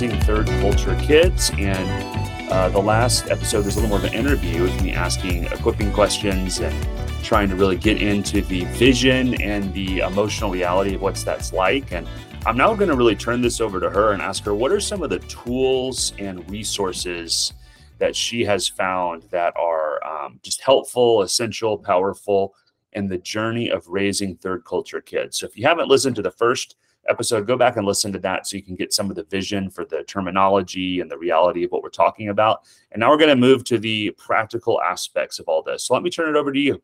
third culture kids. And uh, the last episode was a little more of an interview with me asking equipping questions and trying to really get into the vision and the emotional reality of what's that's like. And I'm now going to really turn this over to her and ask her what are some of the tools and resources that she has found that are um, just helpful, essential, powerful in the journey of raising third culture kids. So if you haven't listened to the first episode, go back and listen to that so you can get some of the vision for the terminology and the reality of what we're talking about. And now we're going to move to the practical aspects of all this. So let me turn it over to you.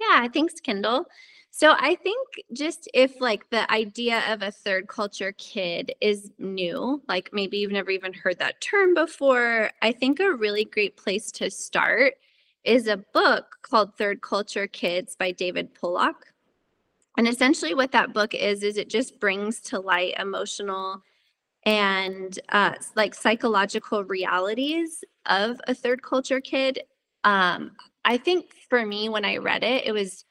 Yeah, thanks, Kendall. So I think just if like the idea of a third culture kid is new, like maybe you've never even heard that term before, I think a really great place to start is a book called Third Culture Kids by David Pollock. And essentially what that book is is it just brings to light emotional and uh, like psychological realities of a third culture kid. Um, I think for me when I read it, it was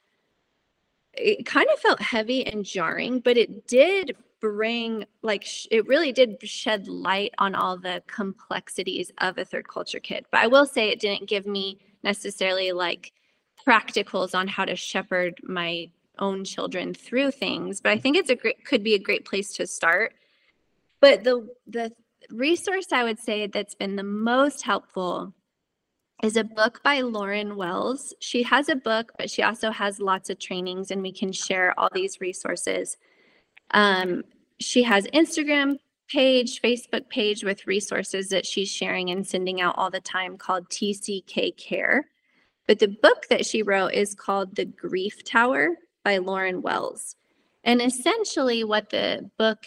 it kind of felt heavy and jarring, but it did bring like it really did shed light on all the complexities of a third culture kid. But I will say it didn't give me necessarily like practicals on how to shepherd my own children through things, but I think it's a great could be a great place to start. But the the resource I would say that's been the most helpful is a book by Lauren Wells. She has a book, but she also has lots of trainings, and we can share all these resources. Um, she has Instagram page, Facebook page with resources that she's sharing and sending out all the time called TCK Care. But the book that she wrote is called The Grief Tower by Lauren Wells. And essentially, what the book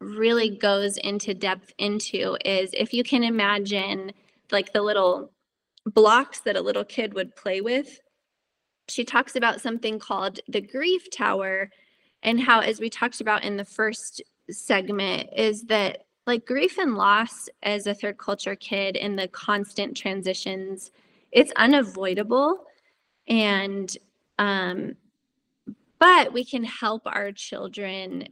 really goes into depth into is if you can imagine like the little blocks that a little kid would play with. She talks about something called the grief tower and how, as we talked about in the first segment, is that like grief and loss as a third culture kid in the constant transitions, it's unavoidable. And, um, but we can help our children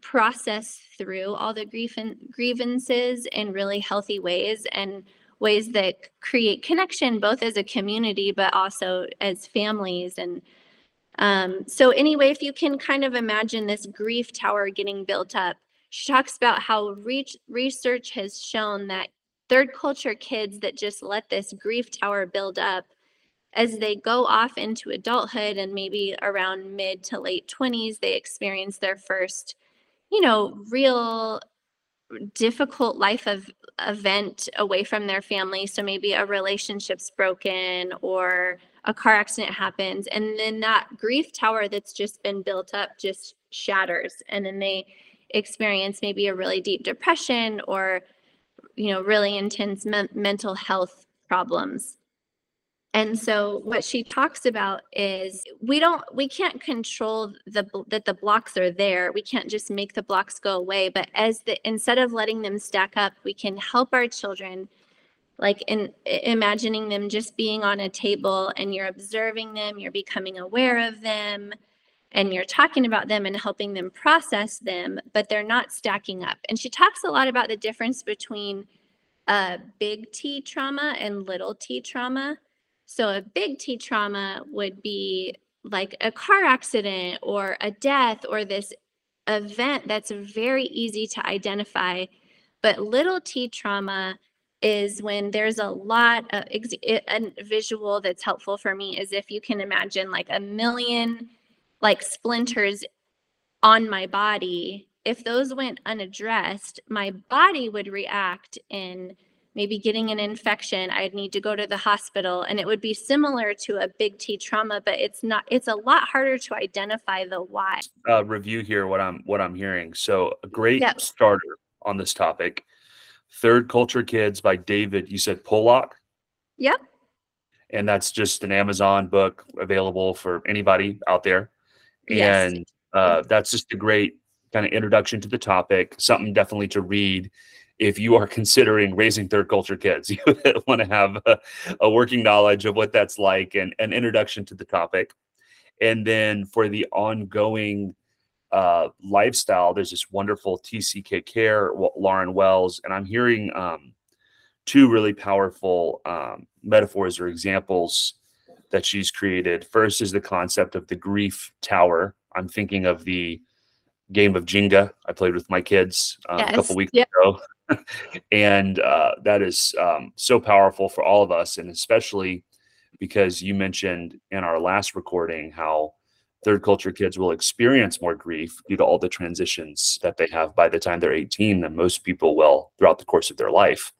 process through all the grief and grievances in really healthy ways and ways that create connection both as a community but also as families and um, so anyway if you can kind of imagine this grief tower getting built up she talks about how re- research has shown that third culture kids that just let this grief tower build up as they go off into adulthood and maybe around mid to late 20s they experience their first you know real difficult life of event away from their family. So maybe a relationship's broken or a car accident happens and then that grief tower that's just been built up just shatters and then they experience maybe a really deep depression or you know really intense me- mental health problems and so what she talks about is we don't we can't control the that the blocks are there. We can't just make the blocks go away, but as the instead of letting them stack up, we can help our children like in imagining them just being on a table and you're observing them, you're becoming aware of them and you're talking about them and helping them process them, but they're not stacking up. And she talks a lot about the difference between uh, big T trauma and little T trauma so a big T trauma would be like a car accident or a death or this event that's very easy to identify. But little T trauma is when there's a lot of a visual that's helpful for me is if you can imagine like a million like splinters on my body. If those went unaddressed my body would react in maybe getting an infection. I'd need to go to the hospital and it would be similar to a big t trauma but it's not it's a lot harder to identify the why. Uh, review here what i'm what i'm hearing. So a great yep. starter on this topic third culture kids by david you said pollock yep and that's just an amazon book available for anybody out there and yes. uh, that's just a great kind of introduction to the topic something definitely to read if you are considering raising third culture kids, you want to have a, a, working knowledge of what that's like and an introduction to the topic. And then for the ongoing uh, lifestyle, there's this wonderful TCK Care, Lauren Wells, and I'm hearing um, two really powerful um, metaphors or examples that she's created. First is the concept of the grief tower. I'm thinking of the game of Jenga I played with my kids um, yes. a couple weeks yep. ago. and uh, that is um, so powerful for all of us, and especially because you mentioned in our last recording how third culture kids will experience more grief due to all the transitions that they have by the time they're 18 than most people will throughout the course of their life.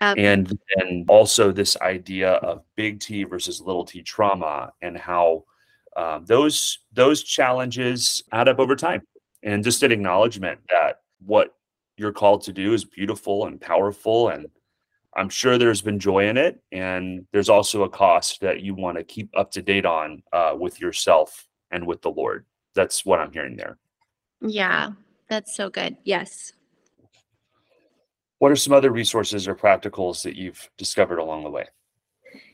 Um, and and also this idea of big T versus little T trauma and how um, those those challenges add up over time, and just an acknowledgement that what you're called to do is beautiful and powerful and I'm sure there's been joy in it, and there's also a cost that you want to keep up to date on uh, with yourself and with the Lord. That's what I'm hearing there. Yeah, that's so good. Yes. What are some other resources or practicals that you've discovered along the way?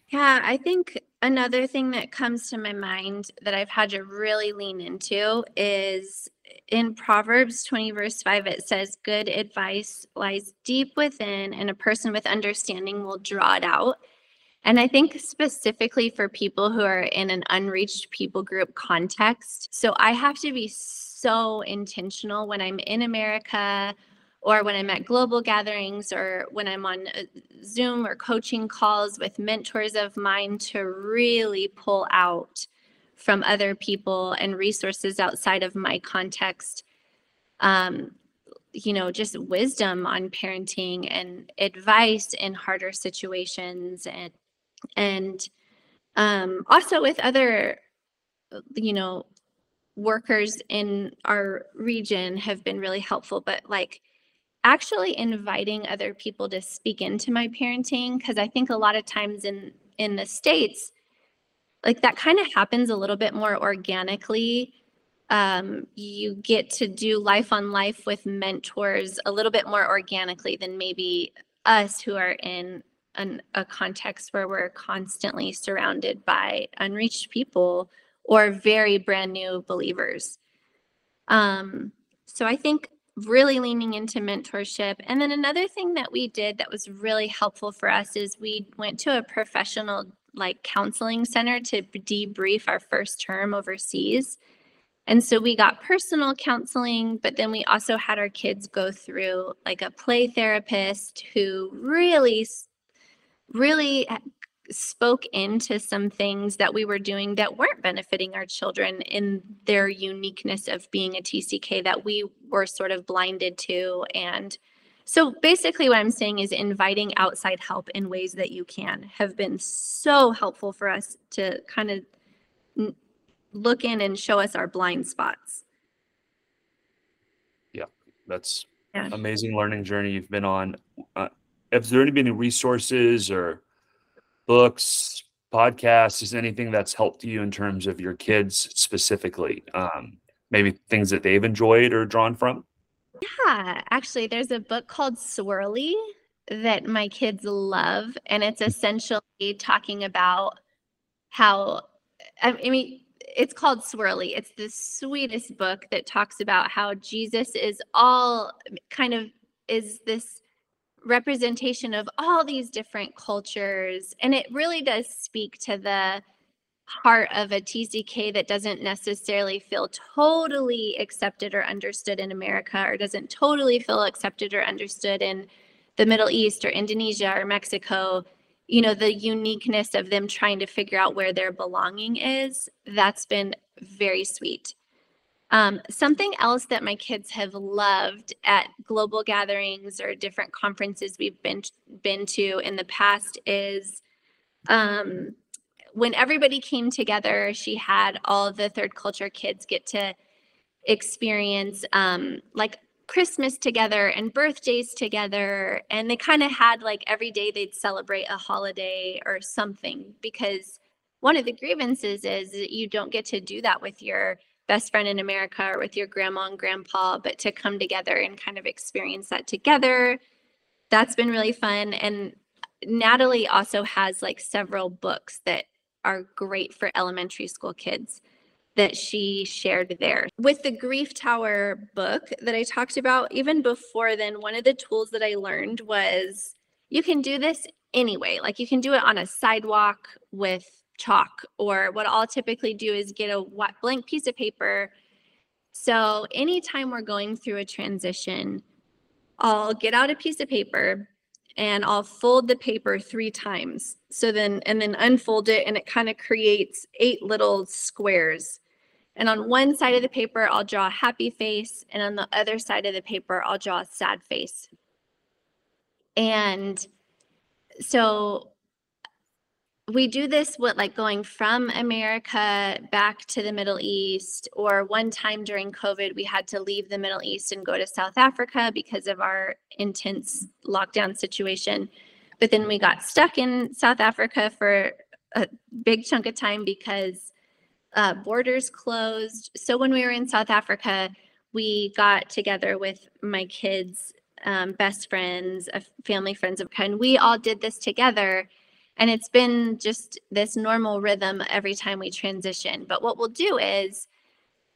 Yeah, I think another thing that comes to my mind that I've had to really lean into is in Proverbs 20, verse 5, it says, Good advice lies deep within, and a person with understanding will draw it out. And I think specifically for people who are in an unreached people group context. So I have to be so intentional when I'm in America or when I'm at global gatherings or when I'm on uh, Zoom or coaching calls with mentors of mine to really pull out from other people and resources outside of my context. Um, you know, just wisdom on parenting and advice in harder situations and and um, also with other you know workers in our region have been really helpful but like actually inviting other people to speak into my parenting because I think a lot of times in in the states like that kind of happens a little bit more organically. Um, you get to do life on life with mentors a little bit more organically than maybe us who are in an, a context where we're constantly surrounded by unreached people or very brand new believers um, so i think really leaning into mentorship. And then another thing that we did that was really helpful for us is we went to a professional like counseling center to debrief our first term overseas. And so we got personal counseling, but then we also had our kids go through like a play therapist who really, really spoke into some things that we were doing that weren't benefiting our children in their uniqueness of being a TCK that we were sort of blinded to. And so basically, what I'm saying is inviting outside help in ways that you can have been so helpful for us to kind of look in and show us our blind spots. Yeah, that's yeah. amazing learning journey you've been on. Uh, have there any been any resources or books, podcasts, is anything that's helped you in terms of your kids specifically? Um, maybe things that they've enjoyed or drawn from? Yeah, actually, there's a book called Swirly that my kids love, and it's essentially talking about how, I mean, it's called Swirly. It's the sweetest book that talks about how Jesus is all kind of is this representation of all these different cultures. And it really does speak to the heart of a TCK that doesn't necessarily feel totally accepted or understood in America or doesn't totally feel accepted or understood in the Middle East or Indonesia or Mexico. You know, the uniqueness of them trying to figure out where their belonging is, that's been very sweet. Um, something else that my kids have loved at global gatherings or different conferences we've been been to in the past is um, when everybody came together. She had all the third culture kids get to experience um, like Christmas together and birthdays together, and they kind of had like every day they'd celebrate a holiday or something because one of the grievances is you don't get to do that with your best friend in America or with your grandma and grandpa, but to come together and kind of experience that together. That's been really fun. And Natalie also has like several books that are great for elementary school kids. that she shared there. With the Grief Tower book that I talked about, even before then, one of the tools that I learned was you can do this anyway. Like you can do it on a sidewalk with chalk, or what I'll typically do is get a blank piece of paper. So anytime we're going through a transition, I'll get out a piece of paper and I'll fold the paper three times. So then, and then unfold it, and it kind of creates eight little squares. And on one side of the paper, I'll draw a happy face, and on the other side of the paper, I'll draw a sad face. And so we do this with like going from America back to the Middle East, or one time during COVID, we had to leave the Middle East and go to South Africa because of our intense lockdown situation. But then we got stuck in South Africa for a big chunk of time because uh, borders closed. So when we were in South Africa, we got together with my kids' um, best friends, family friends of kind. We all did this together and it's been just this normal rhythm every time we transition. But what we'll do is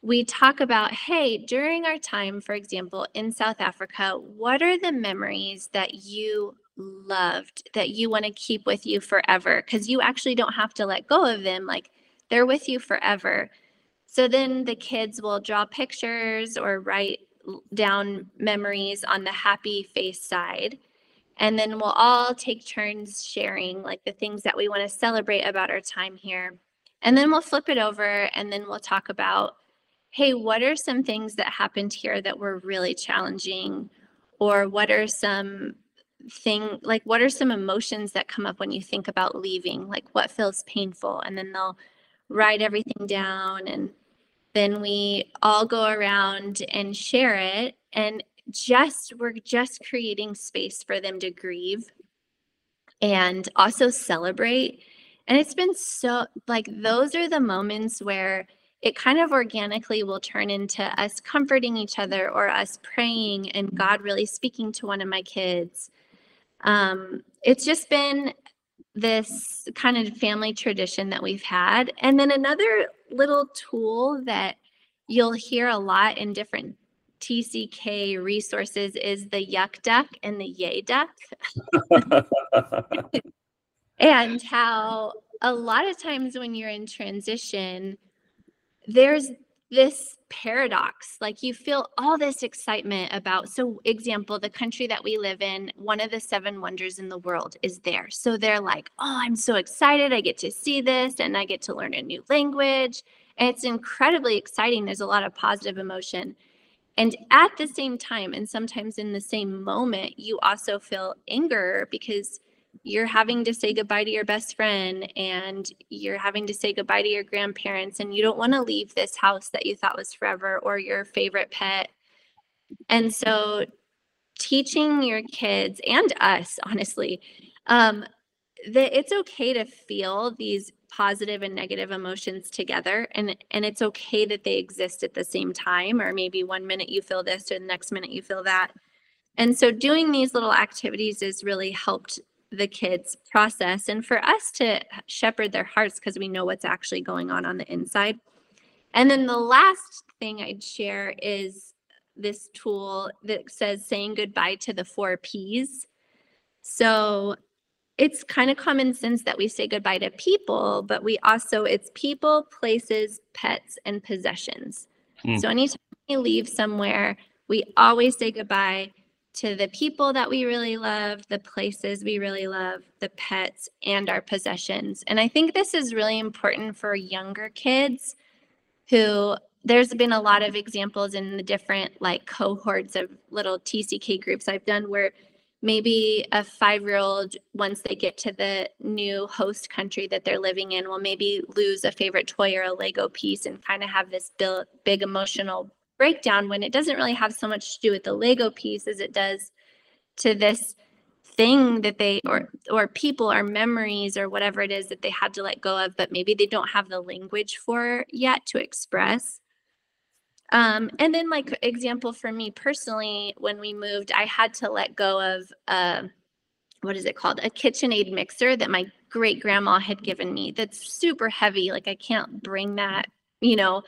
we talk about hey, during our time, for example, in South Africa, what are the memories that you loved that you want to keep with you forever? Because you actually don't have to let go of them. Like they're with you forever. So then the kids will draw pictures or write down memories on the happy face side and then we'll all take turns sharing like the things that we want to celebrate about our time here. And then we'll flip it over and then we'll talk about hey, what are some things that happened here that were really challenging? Or what are some thing like what are some emotions that come up when you think about leaving? Like what feels painful? And then they'll write everything down and then we all go around and share it and just we're just creating space for them to grieve and also celebrate. And it's been so like those are the moments where it kind of organically will turn into us comforting each other or us praying and god really speaking to one of my kids. Um, it's just been this kind of family tradition that we've had. And then another little tool that you'll hear a lot in different TCK resources is the yuck duck and the yay duck. and how a lot of times when you're in transition, there's this paradox like you feel all this excitement about so example the country that we live in one of the seven wonders in the world is there. So they're like oh i'm so excited. I get to see this and i get to learn a new language. And it's incredibly exciting. There's a lot of positive emotion and at the same time, and sometimes in the same moment, you also feel anger because you're having to say goodbye to your best friend and you're having to say goodbye to your grandparents, and you don't want to leave this house that you thought was forever or your favorite pet. And so, teaching your kids and us, honestly, um, that it's okay to feel these positive and negative emotions together and and it's okay that they exist at the same time or maybe one minute you feel this or the next minute you feel that. And so doing these little activities has really helped the kids process and for us to shepherd their hearts because we know what's actually going on on the inside. And then the last thing i'd share is this tool that says saying goodbye to the four p's. So it's kind of common sense that we say goodbye to people, but we also, it's people, places, pets, and possessions. Mm. So anytime we leave somewhere, we always say goodbye to the people that we really love, the places we really love, the pets, and our possessions. And I think this is really important for younger kids who there's been a lot of examples in the different like cohorts of little TCK groups I've done where maybe a five year old, once they get to the new host country that they're living in, will maybe lose a favorite toy or a Lego piece and kind of have this big emotional breakdown when it doesn't really have so much to do with the Lego piece as it does to this thing that they or or people or memories or whatever it is that they had to let go of but maybe they don't have the language for yet to express um, and then, like example for me personally, when we moved, I had to let go of uh, what is it called? A KitchenAid mixer that my great grandma had given me. That's super heavy. Like I can't bring that you know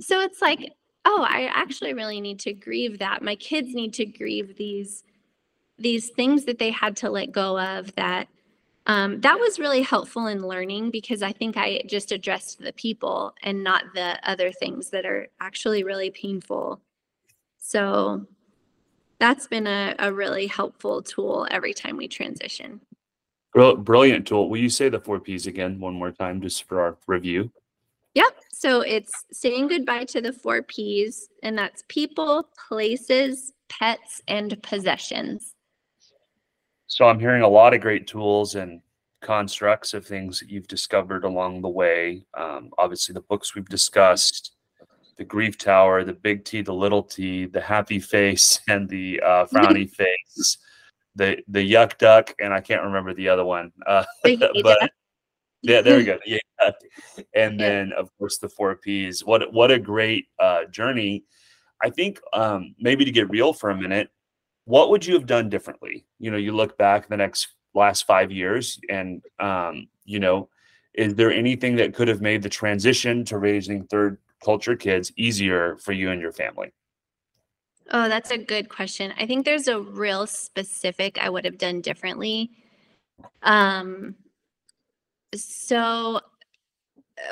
so it's like oh i actually really need to grieve that my kids need to grieve these these things that they had to let go of that um, that was really helpful in learning because i think i just addressed the people and not the other things that are actually really painful. So that's been a, a really helpful tool every time we transition. Brilliant tool. Will you say the four p's again one more time just for our review? Yep. So it's saying goodbye to the four P's, and that's people, places, pets, and possessions. So I'm hearing a lot of great tools and constructs of things that you've discovered along the way. Um, obviously, the books we've discussed, the grief tower, the big T, the little T, the happy face, and the uh, frowny face, the the yuck duck, and I can't remember the other one. Uh, but yeah, there we go. Yeah, and then of course the four P's. What what a great uh, journey! I think um, maybe to get real for a minute, what would you have done differently? You know, you look back the next last five years, and um, you know, is there anything that could have made the transition to raising third culture kids easier for you and your family? Oh, that's a good question. I think there's a real specific I would have done differently. Um, so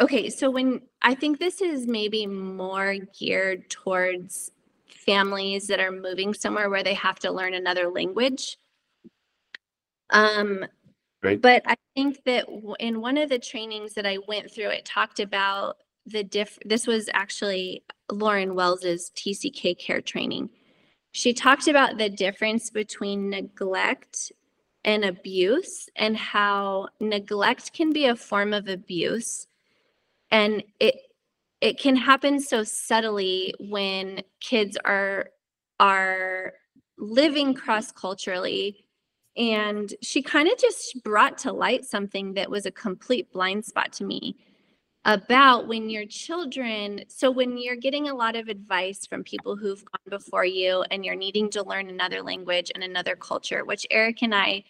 okay, so when I think this is maybe more geared towards families that are moving somewhere where they have to learn another language. Um, Great. But I think that in one of the trainings that I went through, it talked about the diff. This was actually Lauren Wells's TCK care training. She talked about the difference between neglect and abuse and how neglect can be a form of abuse and it it can happen so subtly when kids are are living cross culturally and she kind of just brought to light something that was a complete blind spot to me about when your children so when you're getting a lot of advice from people who've gone before you and you're needing to learn another language and another culture which eric and i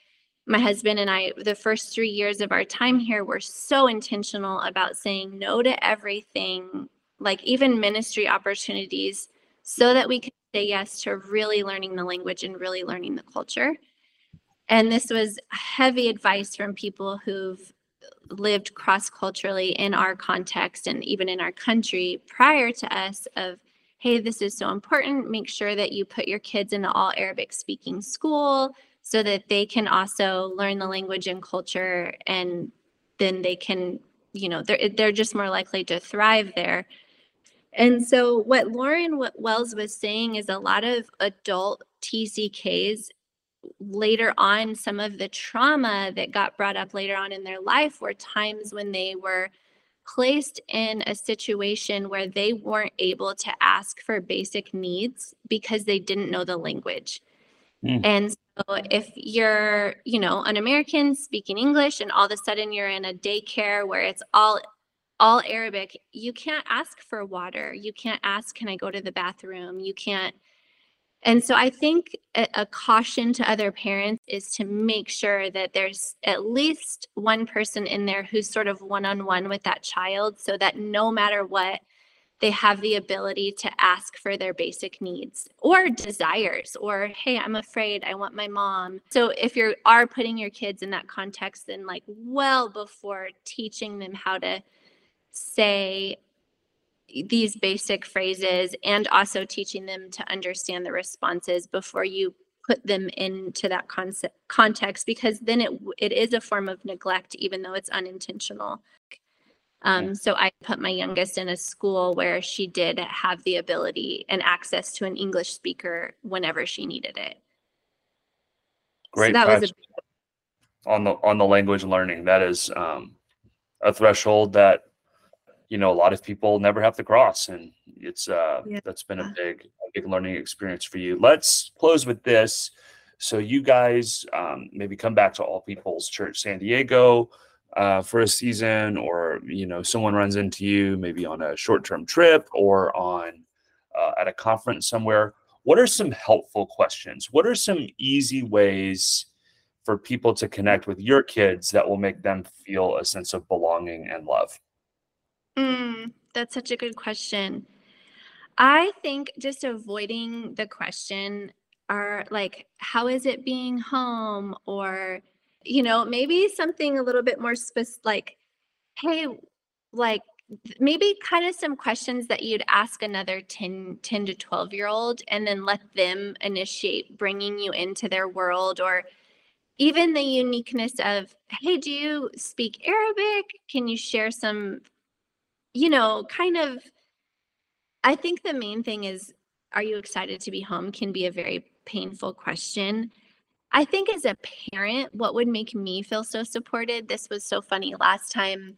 my husband and i the first three years of our time here were so intentional about saying no to everything like even ministry opportunities so that we could say yes to really learning the language and really learning the culture. And this was heavy advice from people who've lived cross culturally in our context and even in our country prior to us of hey this is so important. Make sure that you put your kids in an all arabic speaking school so that they can also learn the language and culture and then they can you know they're they're just more likely to thrive there and so what lauren wells was saying is a lot of adult tck's later on, some of the trauma that got brought up later on in their life were times when they were placed in a situation where they weren't able to ask for basic needs because they didn't know the language. Mm. And so if you're, you know, an American speaking English and all of a sudden you're in a daycare where it's all all Arabic, you can't ask for water. You can't ask, can I go to the bathroom? You can't and so I think a, a, caution to other parents is to make sure that there's at least one person in there who's sort of one on one with that child so that no matter what, they have the ability to ask for their basic needs or desires or hey i'm afraid i want my mom. So if you are putting your kids in that context then like well before teaching them how to say these basic phrases and also teaching them to understand the responses before you put them into that concept context because then it it is a form of neglect even though it's unintentional um, so i put my youngest in a school where she did have the ability and access to an english speaker whenever she needed it. Great so that was a- on the on the language learning that is um, a threshold that you know a lot of people never have to cross and it's uh yeah. that's been a big a big learning experience for you. Let's close with this. So you guys um, maybe come back to all people's church san diego uh, for a season or you know someone runs into you maybe on a short-term trip or on uh, at a conference somewhere what are some helpful questions what are some easy ways for people to connect with your kids that will make them feel a sense of belonging and love Mm, That's such a good question. I think just avoiding the question are like, how is it being home? Or, you know, maybe something a little bit more specific, like, hey, like maybe kind of some questions that you'd ask another 10, 10 to 12 year old and then let them initiate bringing you into their world or even the uniqueness of hey do you speak arabic? Can you share some you know kind of i think the main thing is are you excited to be home can be a very painful question i think as a parent what would make me feel so supported this was so funny last time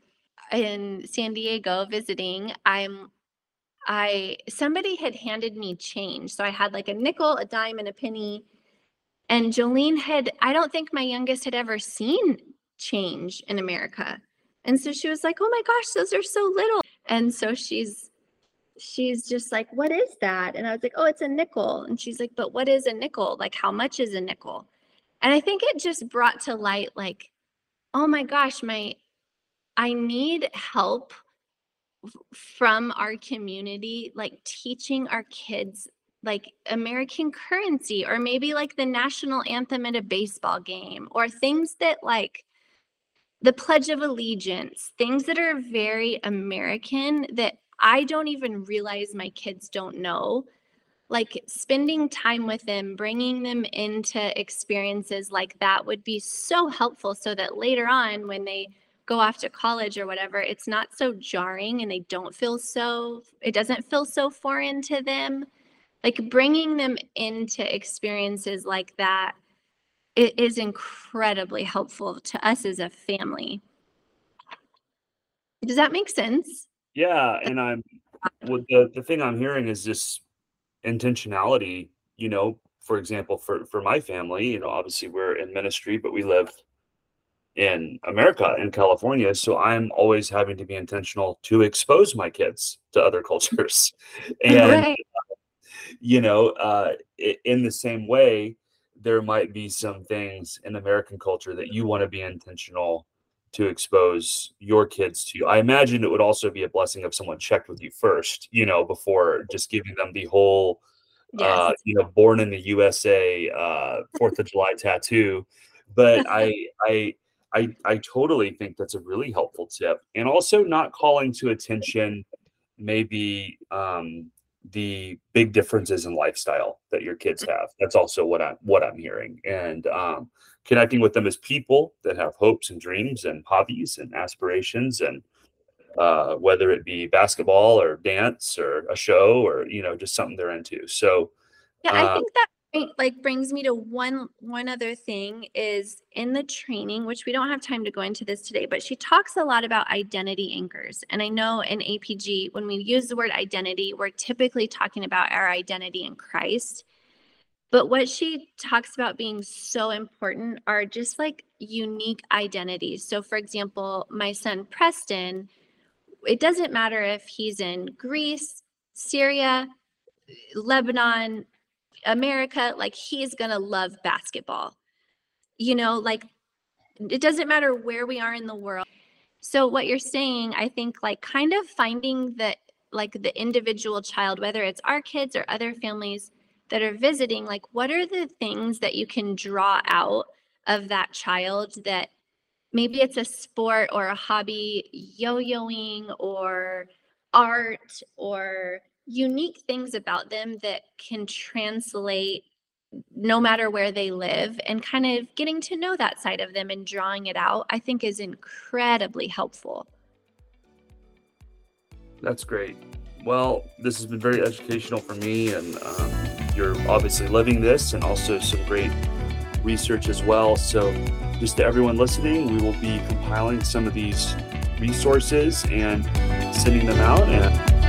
in San Diego visiting, I'm I somebody had handed me change. So I had like a nickel, a dime, and a penny. And Jolene had, I don't think my youngest had ever seen change in America. And so she was like, Oh my gosh, those are so little. And so she's she's just like, What is that? And I was like, Oh, it's a nickel. And she's like, But what is a nickel? Like, how much is a nickel? And I think it just brought to light, like, oh my gosh, my I need help from our community, like teaching our kids like American currency or maybe like the national anthem at a baseball game or things that like the Pledge of Allegiance, things that are very American that I don't even realize my kids don't know. Like spending time with them, bringing them into experiences like that would be so helpful so that later on, when they go off to college or whatever, it's not so jarring and they don't feel so, it doesn't feel so foreign to them. Like bringing them into experiences like that it is incredibly helpful to us as a family. Does that make sense? Yeah, and I'm the the thing I'm hearing is this intentionality, you know, for example, for for my family, you know, obviously we're in ministry, but we live in America, in California. So I'm always having to be intentional to expose my kids to other cultures. and, right. you know, uh, in the same way, there might be some things in American culture that you want to be intentional to expose your kids to. I imagine it would also be a blessing if someone checked with you first, you know, before just giving them the whole, uh, yes. uh, you know, born in the USA, uh, Fourth of July tattoo. But I, I, I, I totally think that's a really helpful tip. And also not calling to attention maybe um, the big differences in lifestyle that your kids have. That's also what I'm what I'm hearing. And um, connecting with them as people that have hopes and dreams and hobbies and aspirations and uh, whether it be basketball or dance or a show or you know just something they're into. So yeah, I uh, think that like brings me to one one other thing is in the training which we don't have time to go into this today but she talks a lot about identity anchors and i know in APC when we use the word identity we're typically talking about our identity in christ but what she talks about being so important are just like unique identities so for example my son preston it doesn't matter if he's in greece syria lebanon America, like he's going to love basketball. You know, like it doesn't matter where we are in the world. So what you're saying, I think like kind of finding that like the individual child, whether it's our kids or other families that are visiting, like what are the things that you can draw out of that child that maybe it's a sport or a hobby, yo-yoing or art or unique things about them that can translate no matter where they live and kind of getting to know that side of them and drawing it out i think is incredibly helpful. That's great. Well this has been very educational for me and um, you're obviously living this and also some great research as well. So just to everyone listening we will be compiling some of these resources and sending them out and